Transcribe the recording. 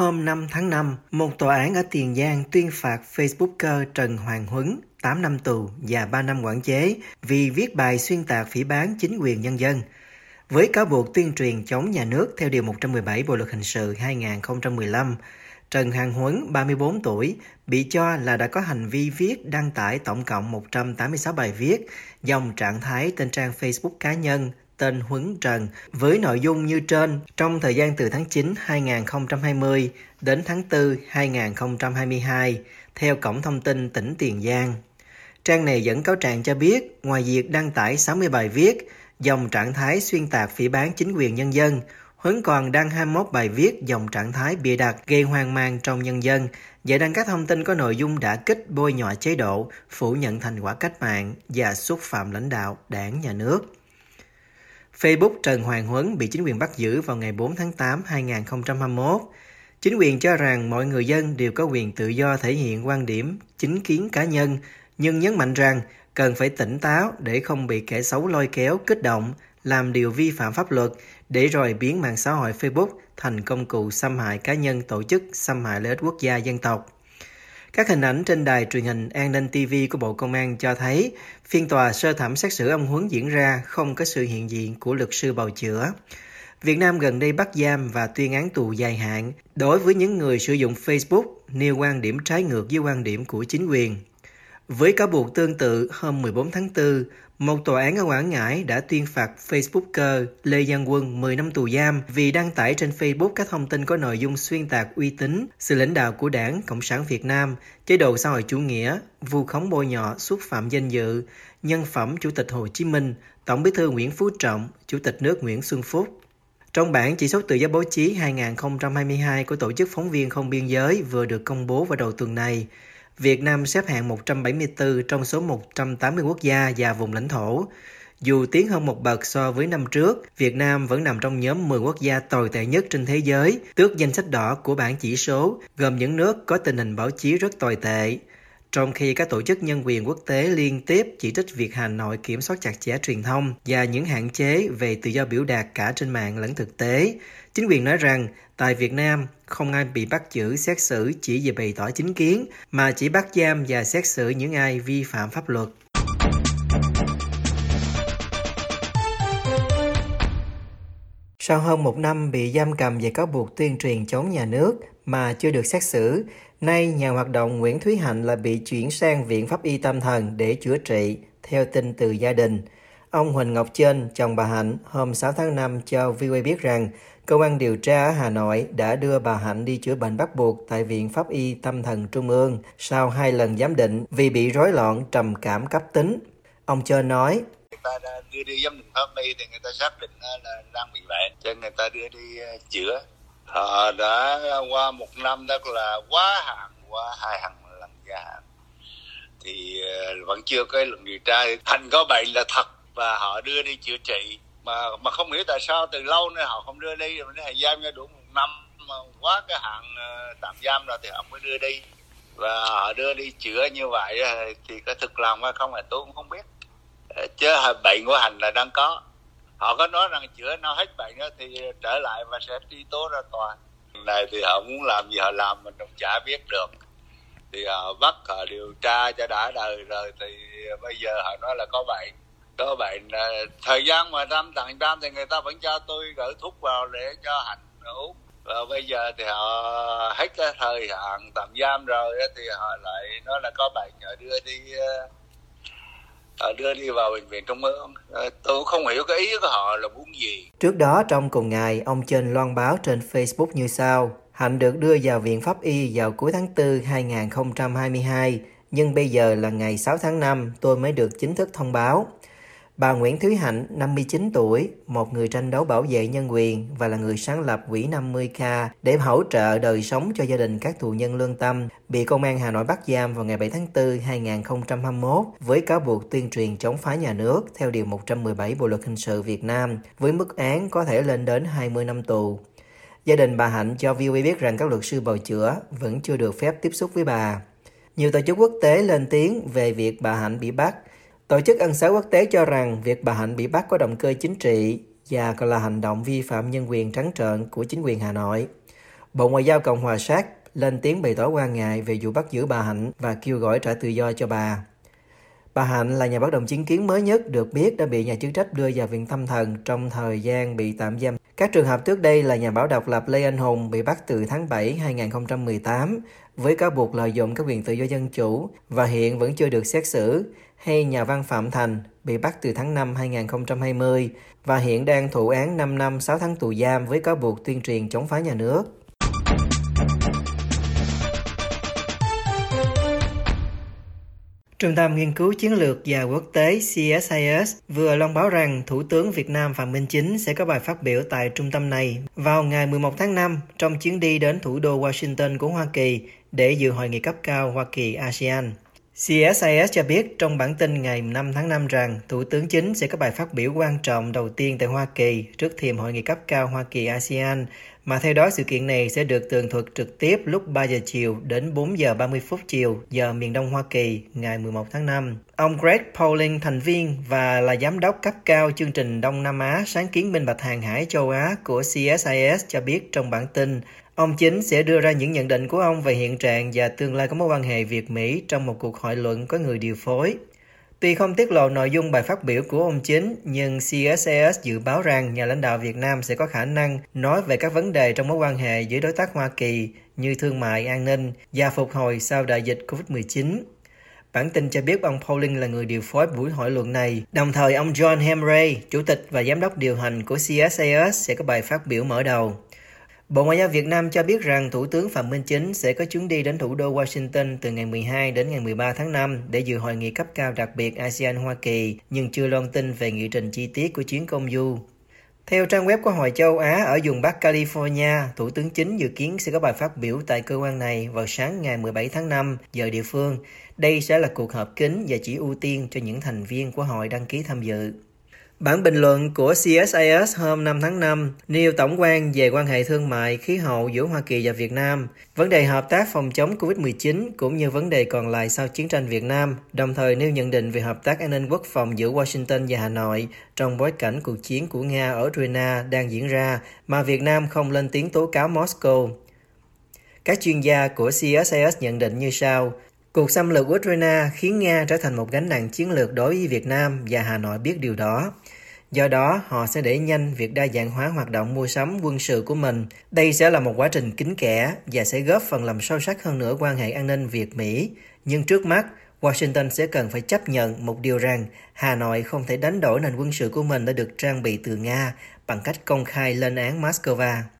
Hôm 5 tháng 5, một tòa án ở Tiền Giang tuyên phạt Facebooker Trần Hoàng Huấn 8 năm tù và 3 năm quản chế vì viết bài xuyên tạc phỉ bán chính quyền nhân dân. Với cáo buộc tuyên truyền chống nhà nước theo Điều 117 Bộ Luật Hình sự 2015, Trần Hoàng Huấn, 34 tuổi, bị cho là đã có hành vi viết đăng tải tổng cộng 186 bài viết dòng trạng thái trên trang Facebook cá nhân tên Huấn Trần với nội dung như trên trong thời gian từ tháng 9 2020 đến tháng 4 2022 theo Cổng Thông tin tỉnh Tiền Giang. Trang này dẫn cáo trạng cho biết, ngoài việc đăng tải 60 bài viết, dòng trạng thái xuyên tạc phỉ bán chính quyền nhân dân, Huấn còn đăng 21 bài viết dòng trạng thái bịa đặt gây hoang mang trong nhân dân và đăng các thông tin có nội dung đã kích bôi nhọ chế độ, phủ nhận thành quả cách mạng và xúc phạm lãnh đạo, đảng, nhà nước. Facebook Trần Hoàng Huấn bị chính quyền bắt giữ vào ngày 4 tháng 8 2021. Chính quyền cho rằng mọi người dân đều có quyền tự do thể hiện quan điểm, chính kiến cá nhân, nhưng nhấn mạnh rằng cần phải tỉnh táo để không bị kẻ xấu lôi kéo, kích động, làm điều vi phạm pháp luật để rồi biến mạng xã hội Facebook thành công cụ xâm hại cá nhân tổ chức, xâm hại lợi ích quốc gia dân tộc. Các hình ảnh trên đài truyền hình An ninh TV của Bộ Công an cho thấy, phiên tòa sơ thẩm xét xử ông Huấn diễn ra không có sự hiện diện của luật sư bào chữa. Việt Nam gần đây bắt giam và tuyên án tù dài hạn đối với những người sử dụng Facebook nêu quan điểm trái ngược với quan điểm của chính quyền. Với cáo buộc tương tự, hôm 14 tháng 4, một tòa án ở Quảng Ngãi đã tuyên phạt Facebooker Lê Giang Quân 10 năm tù giam vì đăng tải trên Facebook các thông tin có nội dung xuyên tạc uy tín, sự lãnh đạo của Đảng Cộng sản Việt Nam, chế độ xã hội chủ nghĩa, vu khống bôi nhọ, xúc phạm danh dự, nhân phẩm Chủ tịch Hồ Chí Minh, Tổng bí thư Nguyễn Phú Trọng, Chủ tịch nước Nguyễn Xuân Phúc. Trong bản chỉ số tự do báo chí 2022 của Tổ chức Phóng viên Không Biên Giới vừa được công bố vào đầu tuần này, Việt Nam xếp hạng 174 trong số 180 quốc gia và vùng lãnh thổ. Dù tiến hơn một bậc so với năm trước, Việt Nam vẫn nằm trong nhóm 10 quốc gia tồi tệ nhất trên thế giới, tước danh sách đỏ của bảng chỉ số, gồm những nước có tình hình báo chí rất tồi tệ. Trong khi các tổ chức nhân quyền quốc tế liên tiếp chỉ trích việc Hà Nội kiểm soát chặt chẽ truyền thông và những hạn chế về tự do biểu đạt cả trên mạng lẫn thực tế, chính quyền nói rằng tại Việt Nam không ai bị bắt giữ xét xử chỉ vì bày tỏ chính kiến, mà chỉ bắt giam và xét xử những ai vi phạm pháp luật. Sau hơn một năm bị giam cầm về cáo buộc tuyên truyền chống nhà nước mà chưa được xét xử, nay nhà hoạt động Nguyễn Thúy Hạnh là bị chuyển sang Viện Pháp y Tâm thần để chữa trị, theo tin từ gia đình. Ông Huỳnh Ngọc Trên, chồng bà Hạnh, hôm 6 tháng 5 cho VOA biết rằng cơ quan điều tra ở Hà Nội đã đưa bà Hạnh đi chữa bệnh bắt buộc tại Viện Pháp y Tâm thần Trung ương sau hai lần giám định vì bị rối loạn trầm cảm cấp tính. Ông Chơ nói, người ta đã đưa đi giám định pháp y thì người ta xác định à, là đang bị bệnh cho người ta đưa đi à, chữa. Họ đã qua một năm đó là quá hạn qua hai hàng lần gia hạn. Thì à, vẫn chưa có lần điều tra. Thành có bệnh là thật và họ đưa đi chữa trị mà mà không hiểu tại sao từ lâu nữa họ không đưa đi rồi thời gian ra đủ một năm mà quá cái hạn ờ, tạm giam rồi thì họ mới đưa đi. Và họ đưa đi chữa như vậy ờ, thì có thực lòng hay không là tôi cũng không biết. Ờ, chứ bệnh của hành là đang có. Họ có nói rằng chữa nó hết bệnh đó thì trở lại và sẽ truy tố ra tòa. Này thì họ muốn làm gì họ làm, mình cũng chả biết được. Thì họ bắt họ điều tra cho đã đời rồi, thì bây giờ họ nói là có bệnh có bệnh ờ, thời gian mà năm tặng giam thì người ta vẫn cho tôi gửi thuốc vào để cho hạnh uống. Và bây giờ thì họ hết cái thời hạn tạm giam rồi thì họ lại nói là có bệnh họ đưa đi ờ, họ đưa đi vào bệnh viện trung ương. Ờ, tôi cũng không hiểu cái ý của họ là muốn gì. Trước đó trong cùng ngày ông trên loan báo trên Facebook như sau. Hạnh được đưa vào Viện Pháp Y vào cuối tháng 4 2022, nhưng bây giờ là ngày 6 tháng 5 tôi mới được chính thức thông báo. Bà Nguyễn Thúy Hạnh, 59 tuổi, một người tranh đấu bảo vệ nhân quyền và là người sáng lập quỹ 50K để hỗ trợ đời sống cho gia đình các tù nhân lương tâm, bị công an Hà Nội bắt giam vào ngày 7 tháng 4 2021 với cáo buộc tuyên truyền chống phá nhà nước theo Điều 117 Bộ Luật Hình sự Việt Nam với mức án có thể lên đến 20 năm tù. Gia đình bà Hạnh cho VOA biết rằng các luật sư bào chữa vẫn chưa được phép tiếp xúc với bà. Nhiều tổ chức quốc tế lên tiếng về việc bà Hạnh bị bắt. Tổ chức ân xá quốc tế cho rằng việc bà Hạnh bị bắt có động cơ chính trị và còn là hành động vi phạm nhân quyền trắng trợn của chính quyền Hà Nội. Bộ Ngoại giao Cộng hòa Sát lên tiếng bày tỏ quan ngại về vụ bắt giữ bà Hạnh và kêu gọi trả tự do cho bà. Bà Hạnh là nhà bất đồng chứng kiến mới nhất được biết đã bị nhà chức trách đưa vào viện tâm thần trong thời gian bị tạm giam. Các trường hợp trước đây là nhà báo độc lập Lê Anh Hùng bị bắt từ tháng 7 2018 với cáo buộc lợi dụng các quyền tự do dân chủ và hiện vẫn chưa được xét xử, hay nhà văn Phạm Thành bị bắt từ tháng 5 2020 và hiện đang thụ án 5 năm 6 tháng tù giam với cáo buộc tuyên truyền chống phá nhà nước. Trung tâm Nghiên cứu Chiến lược và Quốc tế CSIS vừa loan báo rằng Thủ tướng Việt Nam Phạm Minh Chính sẽ có bài phát biểu tại trung tâm này vào ngày 11 tháng 5 trong chuyến đi đến thủ đô Washington của Hoa Kỳ để dự hội nghị cấp cao Hoa Kỳ ASEAN. CSIS cho biết trong bản tin ngày 5 tháng 5 rằng Thủ tướng Chính sẽ có bài phát biểu quan trọng đầu tiên tại Hoa Kỳ trước thềm hội nghị cấp cao Hoa Kỳ ASEAN, mà theo đó sự kiện này sẽ được tường thuật trực tiếp lúc 3 giờ chiều đến 4 giờ 30 phút chiều giờ miền Đông Hoa Kỳ ngày 11 tháng 5. Ông Greg Pauling, thành viên và là giám đốc cấp cao chương trình Đông Nam Á sáng kiến minh bạch hàng hải châu Á của CSIS cho biết trong bản tin Ông Chính sẽ đưa ra những nhận định của ông về hiện trạng và tương lai của mối quan hệ Việt-Mỹ trong một cuộc hội luận có người điều phối. Tuy không tiết lộ nội dung bài phát biểu của ông Chính, nhưng CSIS dự báo rằng nhà lãnh đạo Việt Nam sẽ có khả năng nói về các vấn đề trong mối quan hệ giữa đối tác Hoa Kỳ như thương mại, an ninh và phục hồi sau đại dịch COVID-19. Bản tin cho biết ông Pauling là người điều phối buổi hội luận này. Đồng thời, ông John Hemray, chủ tịch và giám đốc điều hành của CSIS sẽ có bài phát biểu mở đầu. Bộ Ngoại giao Việt Nam cho biết rằng Thủ tướng Phạm Minh Chính sẽ có chuyến đi đến thủ đô Washington từ ngày 12 đến ngày 13 tháng 5 để dự hội nghị cấp cao đặc biệt ASEAN-Hoa Kỳ, nhưng chưa loan tin về nghị trình chi tiết của chuyến công du. Theo trang web của Hội châu Á ở vùng Bắc California, Thủ tướng Chính dự kiến sẽ có bài phát biểu tại cơ quan này vào sáng ngày 17 tháng 5 giờ địa phương. Đây sẽ là cuộc họp kín và chỉ ưu tiên cho những thành viên của hội đăng ký tham dự. Bản bình luận của CSIS hôm 5 tháng 5 nêu tổng quan về quan hệ thương mại khí hậu giữa Hoa Kỳ và Việt Nam, vấn đề hợp tác phòng chống COVID-19 cũng như vấn đề còn lại sau chiến tranh Việt Nam, đồng thời nêu nhận định về hợp tác an ninh quốc phòng giữa Washington và Hà Nội trong bối cảnh cuộc chiến của Nga ở Ukraine đang diễn ra mà Việt Nam không lên tiếng tố cáo Moscow. Các chuyên gia của CSIS nhận định như sau. Cuộc xâm lược Ukraine khiến Nga trở thành một gánh nặng chiến lược đối với Việt Nam và Hà Nội biết điều đó. Do đó, họ sẽ đẩy nhanh việc đa dạng hóa hoạt động mua sắm quân sự của mình. Đây sẽ là một quá trình kín kẽ và sẽ góp phần làm sâu sắc hơn nữa quan hệ an ninh Việt-Mỹ. Nhưng trước mắt, Washington sẽ cần phải chấp nhận một điều rằng Hà Nội không thể đánh đổi nền quân sự của mình đã được trang bị từ Nga bằng cách công khai lên án Moscow.